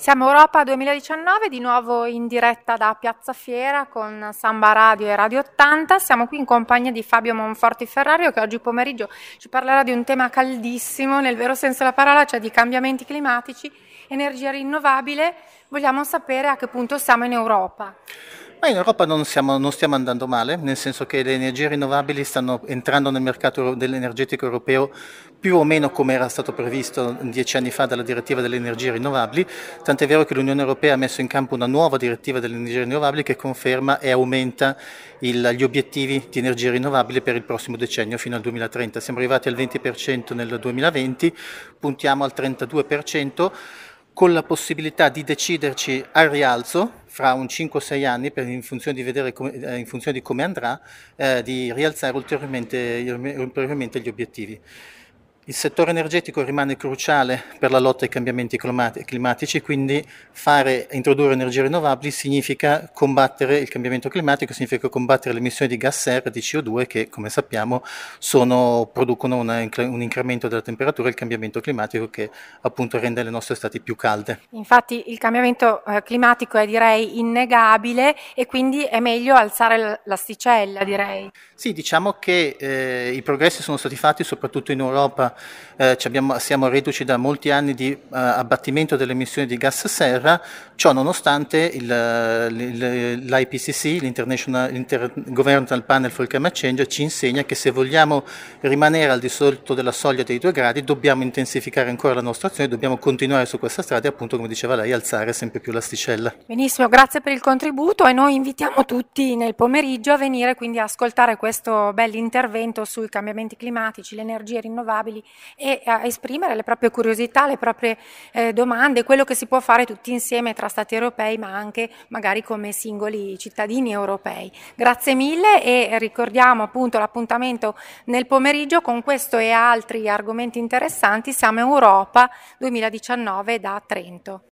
Siamo Europa 2019, di nuovo in diretta da Piazza Fiera con Samba Radio e Radio 80. Siamo qui in compagnia di Fabio Monforti Ferrario che oggi pomeriggio ci parlerà di un tema caldissimo, nel vero senso della parola, cioè di cambiamenti climatici, energia rinnovabile. Vogliamo sapere a che punto siamo in Europa. Ma in Europa non, siamo, non, stiamo andando male, nel senso che le energie rinnovabili stanno entrando nel mercato dell'energetico europeo più o meno come era stato previsto dieci anni fa dalla direttiva delle energie rinnovabili, tant'è vero che l'Unione Europea ha messo in campo una nuova direttiva delle energie rinnovabili che conferma e aumenta il, gli obiettivi di energie rinnovabili per il prossimo decennio fino al 2030. Siamo arrivati al 20% nel 2020, puntiamo al 32% con la possibilità di deciderci al rialzo fra un 5-6 anni, per, in, funzione di come, eh, in funzione di come andrà, eh, di rialzare ulteriormente, ulteriormente gli obiettivi. Il settore energetico rimane cruciale per la lotta ai cambiamenti climatici, quindi fare, introdurre energie rinnovabili significa combattere il cambiamento climatico, significa combattere le emissioni di gas serra, di CO2 che, come sappiamo, sono, producono una, un incremento della temperatura e il cambiamento climatico che appunto rende le nostre estati più calde. Infatti il cambiamento eh, climatico è direi innegabile e quindi è meglio alzare l'asticella, direi. Sì, diciamo che eh, i progressi sono stati fatti soprattutto in Europa eh, abbiamo, siamo reduci da molti anni di uh, abbattimento delle emissioni di gas serra, ciò nonostante il, l'IPCC, l'Intergovernmental Panel for Climate Change, ci insegna che se vogliamo rimanere al di sotto della soglia dei due gradi dobbiamo intensificare ancora la nostra azione, dobbiamo continuare su questa strada e appunto come diceva lei alzare sempre più l'asticella. Benissimo, grazie per il contributo e noi invitiamo tutti nel pomeriggio a venire quindi a ascoltare questo bell'intervento sui cambiamenti climatici, le energie rinnovabili e a esprimere le proprie curiosità, le proprie eh, domande, quello che si può fare tutti insieme tra Stati europei ma anche magari come singoli cittadini europei. Grazie mille e ricordiamo appunto l'appuntamento nel pomeriggio con questo e altri argomenti interessanti. Siamo Europa 2019 da Trento.